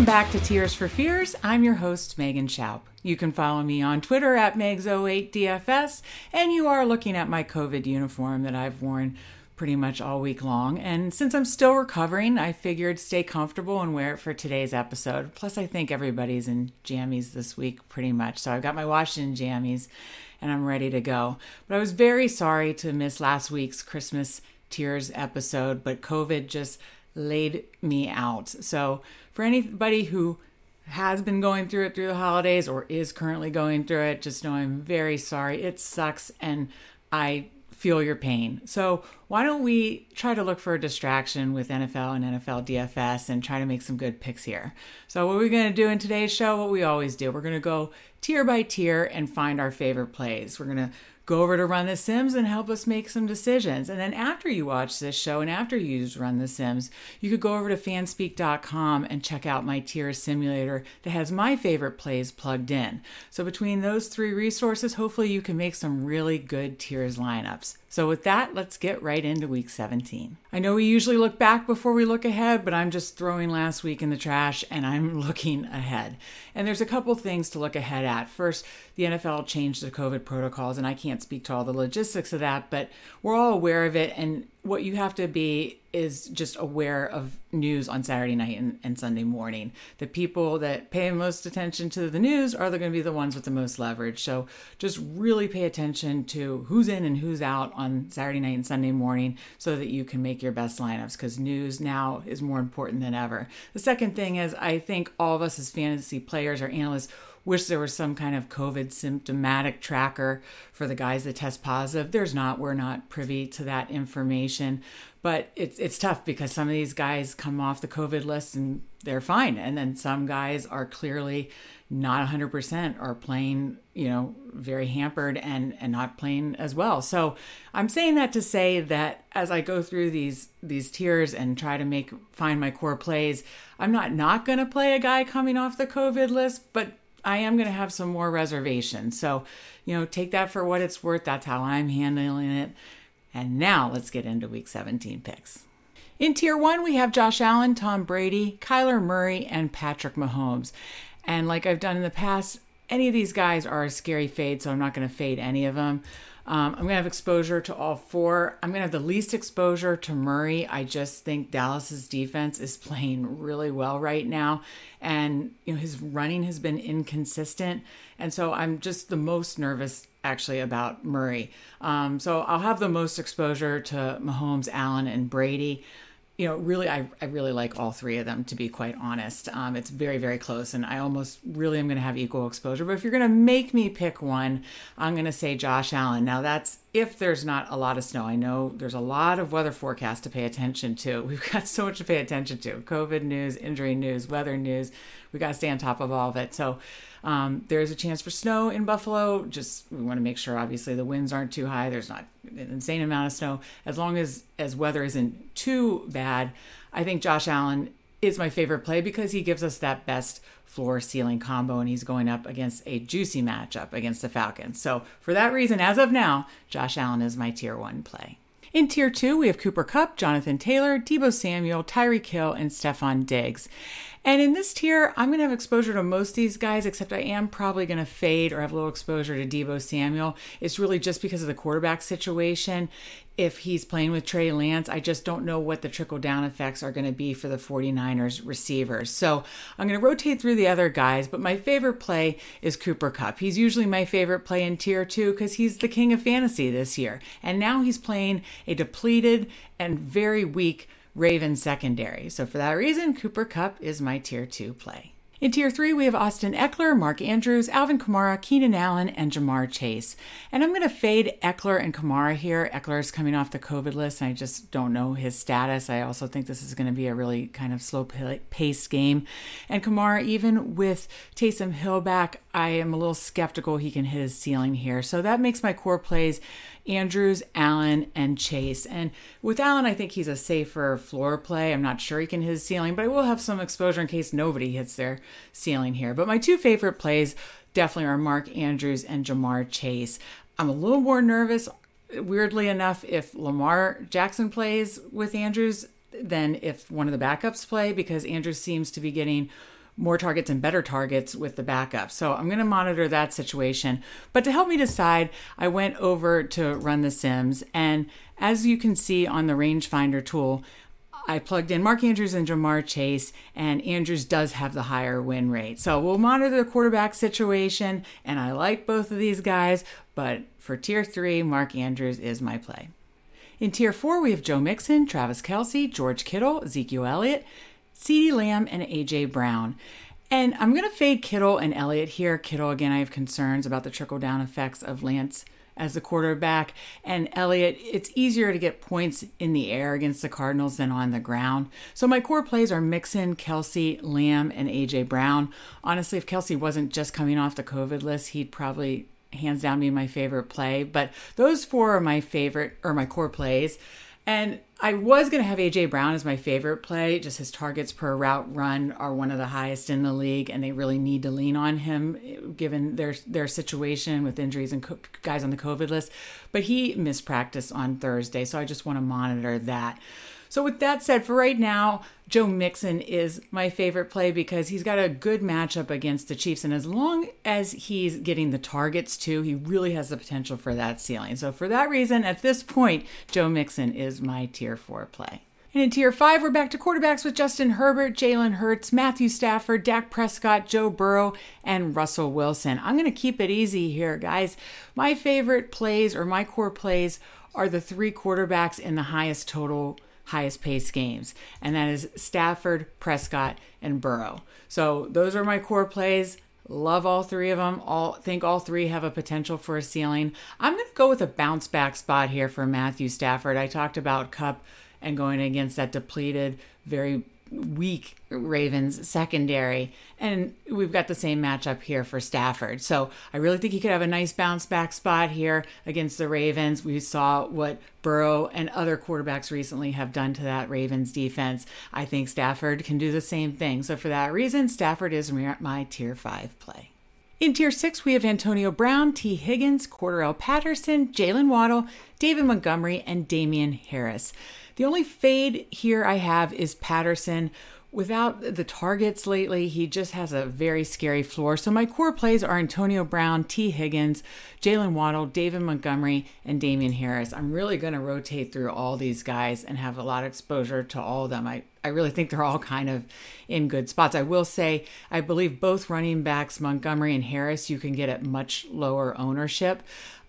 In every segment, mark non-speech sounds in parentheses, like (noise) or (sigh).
Welcome back to Tiers for Fears. I'm your host, Megan Schaup. You can follow me on Twitter at Megs08DFS, and you are looking at my COVID uniform that I've worn pretty much all week long. And since I'm still recovering, I figured stay comfortable and wear it for today's episode. Plus, I think everybody's in jammies this week pretty much. So I've got my Washington jammies and I'm ready to go. But I was very sorry to miss last week's Christmas Tiers episode, but COVID just laid me out. So for anybody who has been going through it through the holidays or is currently going through it, just know I'm very sorry. It sucks and I feel your pain. So, why don't we try to look for a distraction with NFL and NFL DFS and try to make some good picks here? So, what we're going to do in today's show, what we always do, we're going to go tier by tier and find our favorite plays. We're going to go over to Run the Sims and help us make some decisions. And then after you watch this show and after you use Run the Sims, you could go over to fanspeak.com and check out my tier simulator that has my favorite plays plugged in. So between those three resources, hopefully you can make some really good tiers lineups. So, with that, let's get right into week 17. I know we usually look back before we look ahead, but I'm just throwing last week in the trash and I'm (laughs) looking ahead. And there's a couple things to look ahead at. First, the NFL changed the COVID protocols, and I can't speak to all the logistics of that, but we're all aware of it. And what you have to be is just aware of news on Saturday night and, and, Sunday morning. The people that pay most attention to the news are going to be the ones with the most leverage. So just really pay attention to who's in and who's out on Saturday night and Sunday morning so that you can make your best lineups because news now is more important than ever. The second thing is, I think all of us as fantasy players or analysts wish there was some kind of COVID symptomatic tracker for the guys that test positive. There's not. We're not privy to that information. But it's it's tough because some of these guys come off the COVID list and they're fine, and then some guys are clearly not 100% are playing you know very hampered and and not playing as well so i'm saying that to say that as i go through these these tiers and try to make find my core plays i'm not not going to play a guy coming off the covid list but I am going to have some more reservations. So, you know, take that for what it's worth. That's how I'm handling it. And now let's get into week 17 picks. In tier one, we have Josh Allen, Tom Brady, Kyler Murray, and Patrick Mahomes. And like I've done in the past, any of these guys are a scary fade, so I'm not going to fade any of them. Um, I'm going to have exposure to all four. I'm going to have the least exposure to Murray. I just think Dallas's defense is (laughs) playing really well right now. And, you know, his running has been inconsistent. And so I'm just the most nervous actually about Murray. Um, so I'll have the most exposure to Mahomes, Allen, and Brady you know, really, I, I really like all three of them, to be quite honest. Um, it's very, very close, and I almost really am going to have equal exposure. But if you're going to make me pick one, I'm going to say Josh Allen. Now, that's if there's not a lot of snow. I know there's a lot of weather forecast to pay attention to. (laughs) We've got so much to pay attention to COVID news, injury news, weather news. We got to stay on top of all of it. So, um, there's a chance for snow in Buffalo. Just we want to make sure, obviously, the winds aren't too high. There's not an insane amount of snow. As long as as weather isn't too bad, I think Josh Allen is my favorite play because he gives us that best floor ceiling combo and he's going up against a juicy matchup against the Falcons. So for that reason, as of now, Josh Allen is my tier one play. In tier two, we have Cooper Kupp, Jonathan Taylor, Deebo Samuel, Tyreek Hill, and Stefon Diggs. And in this tier, I'm going to have exposure to most of these guys, except I am probably going to fade or have a little exposure to Deebo Samuel. It's really just because of the quarterback situation. If he's playing with Trey Lance, I just don't know what the trickle down effects are going to be for the 49ers receivers. So I'm going to rotate through the other guys, but my favorite play is Cooper Kupp. He's usually my favorite play in tier two because he's the king of fantasy this year. And now he's playing a depleted and very weak Raven secondary. So for that reason, Cooper Kupp is my tier two play. In tier three, we have Austin Ekeler, Mark Andrews, Alvin Kamara, Keenan Allen, and Ja'Marr Chase. And I'm going to fade Ekeler and Kamara here. Ekeler is coming off the COVID list, and I just don't know his status. I also think this is going to be a really kind of slow paced game. And Kamara, even with Taysom Hill back, I am a little skeptical he can hit his ceiling here. So that makes my core plays Andrews, Allen, and Chase. And with Allen, I think he's a safer floor play. I'm not sure he can hit his ceiling, but I will have some exposure in case nobody hits their ceiling here. But my two favorite plays definitely are Mark Andrews and Ja'Marr Chase. I'm a little more nervous, weirdly enough, if Lamar Jackson plays with Andrews than if one of the backups play because Andrews seems to be getting more targets and better targets with the backup. So I'm going to monitor that situation. But to help me decide, I went over to run the Sims. And as you can see on the rangefinder tool, I plugged in Mark Andrews and Ja'Marr Chase, and Andrews does have the higher win rate. So we'll monitor the quarterback situation, and I like both of these guys, but for tier three, Mark Andrews is my play. In tier four, we have Joe Mixon, Travis Kelce, George Kittle, Ezekiel Elliott, CeeDee Lamb, and AJ Brown. And I'm going to fade Kittle and Elliott here. Kittle, again, I have concerns about the trickle down effects of Lance as the quarterback. And Elliott, it's easier to get points in the air against the Cardinals than on the ground. So my core plays are Mixon, Kelce, Lamb, and AJ Brown. Honestly, if Kelce wasn't just coming off the COVID list, he'd probably hands down be my favorite play. But those four are my favorite or my core plays. And I was going to have AJ Brown as my favorite play. Just his targets per route run are one of the highest in the league, and they really need to lean on him given their their situation with injuries and co- guys on the COVID list. But he missed practice on Thursday, so I just want to monitor that. So, with that said, for right now, Joe Mixon is my favorite play because he's got a good matchup against the Chiefs. And as long as he's getting the targets too, he really has the potential for that ceiling. So, for that reason, at this point, Joe Mixon is my tier four play. And in tier five, we're back to quarterbacks with Justin Herbert, Jalen Hurts, Matthew Stafford, Dak Prescott, Joe Burrow, and Russell Wilson. I'm going to keep it easy here, guys. My favorite plays or my core plays are the three quarterbacks in the highest total highest paced games, and that is Stafford, Prescott, and Burrow. So those are my core plays. Love all three of them. All think all three have a potential for a ceiling. I'm going to go with a bounce back spot here for Matthew Stafford. I talked about Kupp and going against that depleted, very weak Ravens secondary. And we've got the same matchup here for Stafford. So I really think he could have a nice bounce back spot here against the Ravens. We saw what Burrow and other quarterbacks recently have done to that Ravens defense. I think Stafford can do the same thing. So for that reason, Stafford is my tier five play. In Tier 6, we have Antonio Brown, Tee Higgins, Cordarrelle Patterson, Jaylen Waddle, David Montgomery, and Damien Harris. The only fade here I have is Patterson. Without the targets lately, he just has a very scary floor. So my core plays are Antonio Brown, Tee Higgins, Jaylen Waddle, David Montgomery, and Damien Harris. I'm really going to rotate through all these guys and have a lot of exposure to all of them. I, I really think they're all kind of in good spots. I will say, I believe both running backs, Montgomery and Harris, you can get at much lower ownership.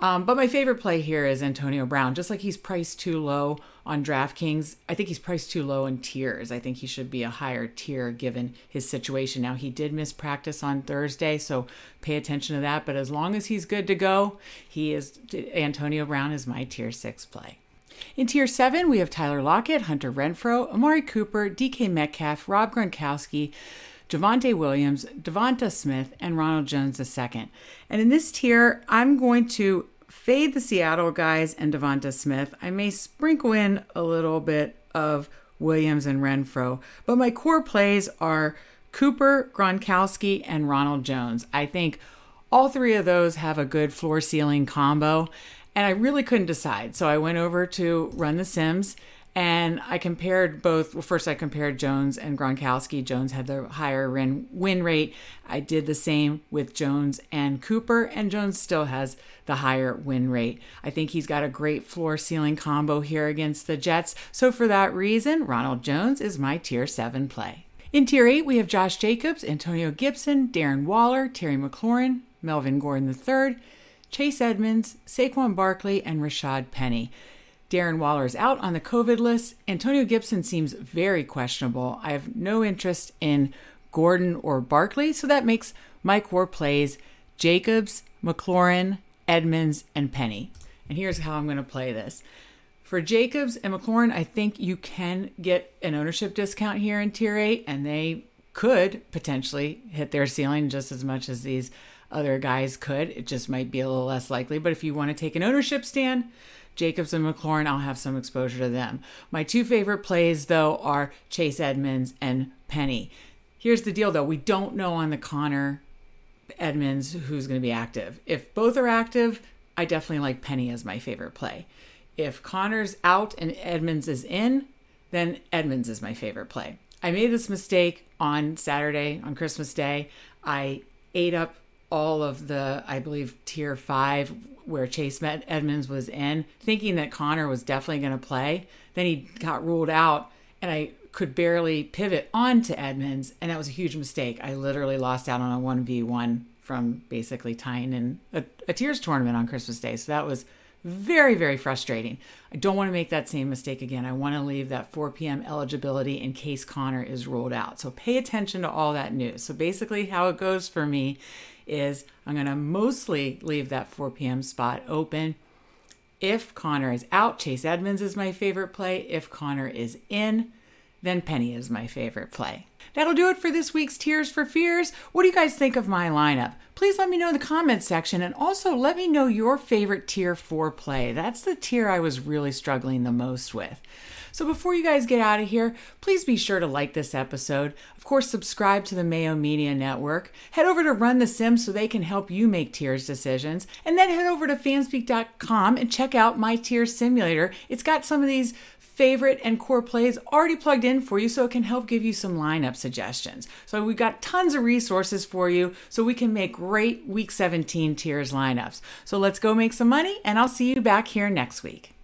Um, but my favorite play here is Antonio Brown. Just like he's priced too low on DraftKings, I think he's priced too low in tiers. I think he should be a higher tier given his situation. Now, he did miss practice on Thursday, so pay attention to that. But as long as he's good to go, he is Antonio Brown is my tier six play. In Tier 7, we have Tyler Lockett, Hunter Renfrow, Amari Cooper, DK Metcalf, Rob Gronkowski, Javonte Williams, DeVonta Smith, and Ronald Jones II. And in this tier, I'm going to fade the Seattle guys and DeVonta Smith. I may sprinkle in a little bit of Williams and Renfrow, but my core plays are Cooper, Gronkowski, and Ronald Jones. I think all three of those have a good floor ceiling combo, and I really couldn't decide. So I went over to Run the Sims and I compared both. Well, first I compared Jones and Gronkowski. Jones had the higher win, rate. I did the same with Jones and Cooper, and Jones still has the higher win rate. I think he's got a great floor ceiling combo here against the Jets. So for that reason, Ronald Jones is my tier 7 play. In tier 8, we have Josh Jacobs, Antonio Gibson, Darren Waller, Terry McLaurin, Melvin Gordon III, Chase Edmonds, Saquon Barkley, and Rashaad Penny. Darren Waller is out on the COVID list. Antonio Gibson seems very questionable. I have no interest in Gordon or Barkley, so that makes my core plays Jacobs, McLaurin, Edmonds, and Penny. And here's how I'm going to play this. For Jacobs and McLaurin, I think you can get an ownership discount here in Tier 8, and they could potentially hit their ceiling just as much as these other guys could. It just might be a little less likely. But if you want to take an ownership stand, Jacobs and McLaurin, I'll have some exposure to them. My two favorite plays, though, are Chase Edmonds and Penny. Here's the deal, though we don't know on the Conner Edmonds who's going to be active. If both are active, I definitely like Penny as my favorite play. If Conner's out and Edmonds is in, then Edmonds is my favorite play. I made this mistake on Saturday, on Christmas Day. I ate up all of the, I believe, tier five where Chase Edmonds was in, thinking that Conner was definitely going to play. Then he got ruled out, and I could barely pivot onto Edmonds, and that was a huge mistake. I literally lost out on a 1v1 from basically tying in a, a tiers tournament on Christmas Day. So that was very, very frustrating. I don't want to make that same mistake again. I want to leave that 4 p.m. eligibility in case Conner is ruled out. So pay attention to all that news. So basically, how it goes for me is I'm going to mostly leave that 4 p.m. spot open. If Conner is out, Chase Edmonds is my favorite play. If Conner is in, then Penny is my favorite play. That'll do it for this week's Tiers for Fears. What do you guys think of my lineup? Please let me know in the comments section and also let me know your favorite tier 4 play. That's the tier I was really struggling the most with. So before you guys get out of here, please be sure to like this episode. Of course, subscribe to the Mayo Media Network. Head over to Run the Sims so they can help you make tiers decisions. And then head over to fanspeak.com and check out my tier simulator. It's got some of these favorite and core plays already plugged in for you so it can help give you some lineup suggestions. So we've got tons of resources for you so we can make great week 17 tiers lineups. So let's go make some money and I'll see you back here next week.